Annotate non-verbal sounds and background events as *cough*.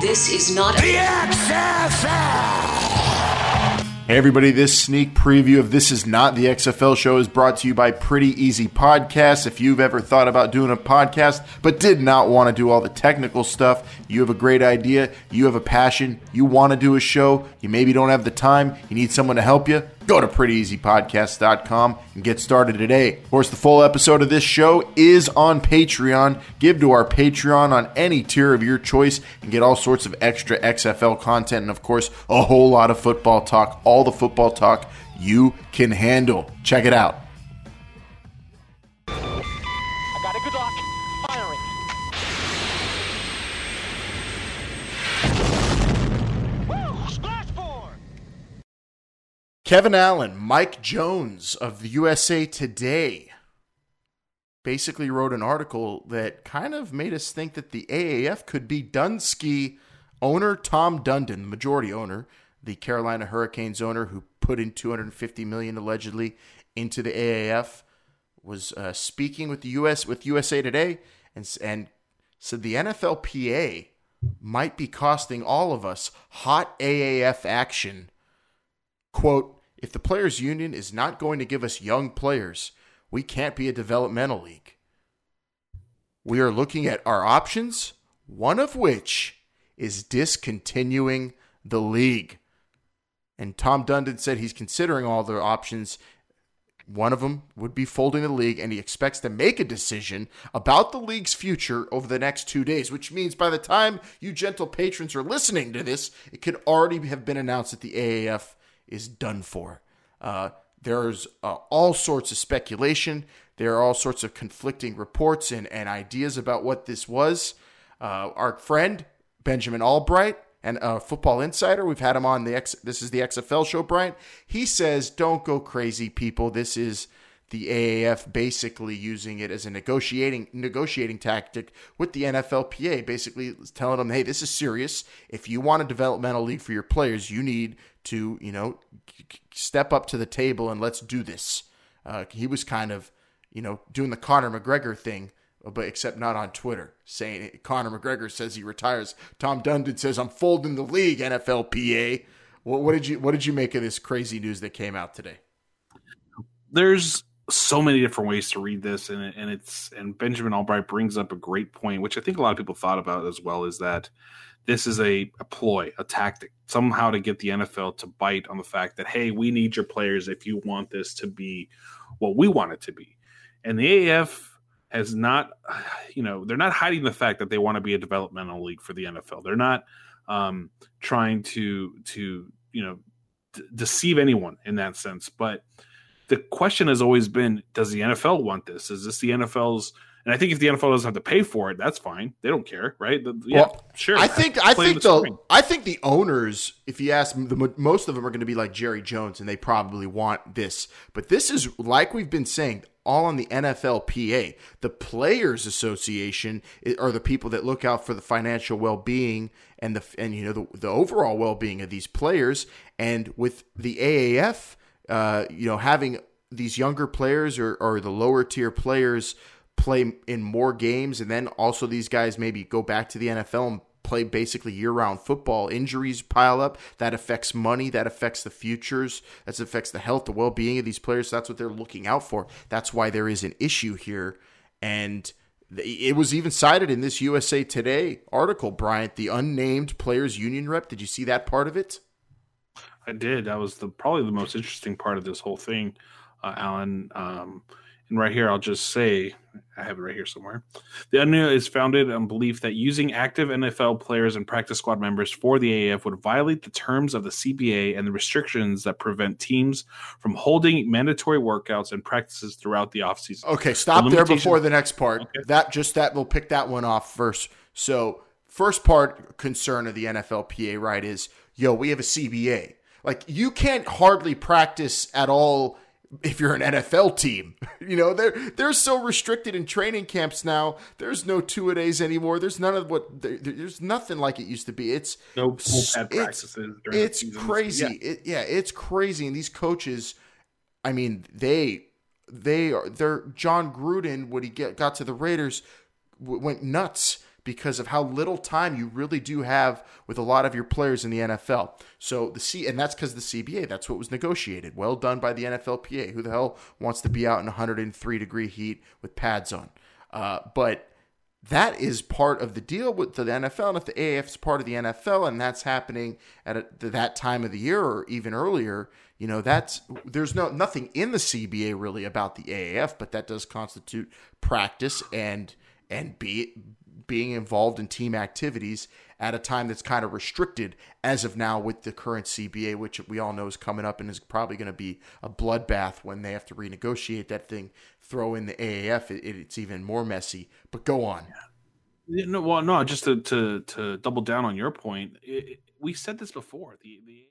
This is not the XFL. Hey everybody, this sneak preview of This Is Not the XFL show is brought to you by Pretty Easy Podcasts. If you've ever thought about doing a podcast but did not want to do all the technical stuff, you have a great idea, you have a passion, you want to do a show, you maybe don't have the time, you need someone to help you, go to prettyeasypodcast.com and get started today. Of course, the full episode of this show is on Patreon. Give to our Patreon on any tier of your choice and get all sorts of extra XFL content and, of course, a whole lot of football talk, all the football talk you can handle. Check it out. I got a good luck. Firing. Kevin Allen, Mike Jones of the USA Today basically wrote an article that kind of made us think that the AAF could be Dunsky owner Tom Dundon, the majority owner, the Carolina Hurricanes owner who put in 250 million allegedly into the AAF, was uh, speaking with the US with USA Today and and said the NFLPA might be costing all of us hot AAF action. Quote, if the players union is not going to give us young players, we can't be a developmental league. We are looking at our options, one of which is discontinuing the league. And Tom Dundon said he's considering all the options. One of them would be folding the league, and he expects to make a decision about the league's future over the next two days, which means by the time you gentle patrons are listening to this, it could already have been announced that the AAF is done for. Uh, there's uh, all sorts of speculation. There are all sorts of conflicting reports and, and ideas about what this was. Uh, our friend Benjamin Albright and uh, Football Insider, we've had him on the X. This is the XFL show, Brian. He says, "Don't go crazy, people. This is." The AAF basically using it as a negotiating negotiating tactic with the NFLPA, basically telling them, "Hey, this is serious. If you want a developmental league for your players, you need to, you know, step up to the table and let's do this." Uh, he was kind of, you know, doing the Conor McGregor thing, but except not on Twitter, saying Conor McGregor says he retires. Tom Dundon says, "I'm folding the league." NFLPA. What, what did you What did you make of this crazy news that came out today? There's so many different ways to read this and and it's and Benjamin Albright brings up a great point which I think a lot of people thought about as well is that this is a, a ploy, a tactic, somehow to get the NFL to bite on the fact that hey, we need your players if you want this to be what we want it to be. And the AAF has not you know, they're not hiding the fact that they want to be a developmental league for the NFL. They're not um, trying to to, you know, d- deceive anyone in that sense, but the question has always been does the NFL want this? Is this the NFL's and I think if the NFL doesn't have to pay for it, that's fine. They don't care, right? The, yeah, well, sure. I think I think the the. I think the owners, if you ask them, the most of them are going to be like Jerry Jones, and they probably want this. But this is like we've been saying, all on the NFLPA. The Players Association eh, are the people that look out for the financial well being and the and you know the, the overall well being of these players. And with the AAF, uh, you know, having these younger players or, or the lower tier players play in more games, and then also these guys maybe go back to the NFL and play basically year round football. Injuries pile up. That affects money. That affects the futures. That affects the health, the well being of these players. That's what they're looking out for. That's why there is an issue here. And it was even cited in this USA Today article, Bryant, the unnamed players union rep. Did you see that part of it? I did. That was the probably the most interesting part of this whole thing, uh, Alan. Um, and right here, I'll just say I have it right here somewhere. The UNIA is founded on belief that using active NFL players and practice squad members for the AAF would violate the terms of the CBA and the restrictions that prevent teams from holding mandatory workouts and practices throughout the offseason. Okay, stop The there before the next part. Okay. That just that we'll pick that one off first. So first part concern of the NFLPA right is yo we have a CBA. Like you can't hardly practice at all if you're an NFL team. *laughs* You know they're they're so restricted in training camps now. There's no two a days anymore. There's none of what there, there's nothing like it used to be. It's No full pad it's- practices. during it's crazy. Yeah. It, yeah, it's crazy. And these coaches, I mean, they they are they're Jon Gruden when he get, got to the Raiders w- went nuts because of how little time you really do have with a lot of your players in the NFL. So the C and that's because the CBA, that's what was negotiated. Well done by the NFLPA. Who the hell wants to be out in 103 degree heat with pads on? Uh, but that is part of the deal with the NFL. And if the AAF is part of the NFL and that's happening at a, that time of the year or even earlier, you know, that's there's no nothing in the CBA really about the AAF, but that does constitute practice and and be being involved in team activities at a time that's kind of restricted as of now with the current CBA, which we all know is coming up and is probably going to be a bloodbath when they have to renegotiate that thing. Throw in the AAF, it, it's even more messy. But go on. Yeah, no, well, no, just to to to double down on your point, it, we said this before. The the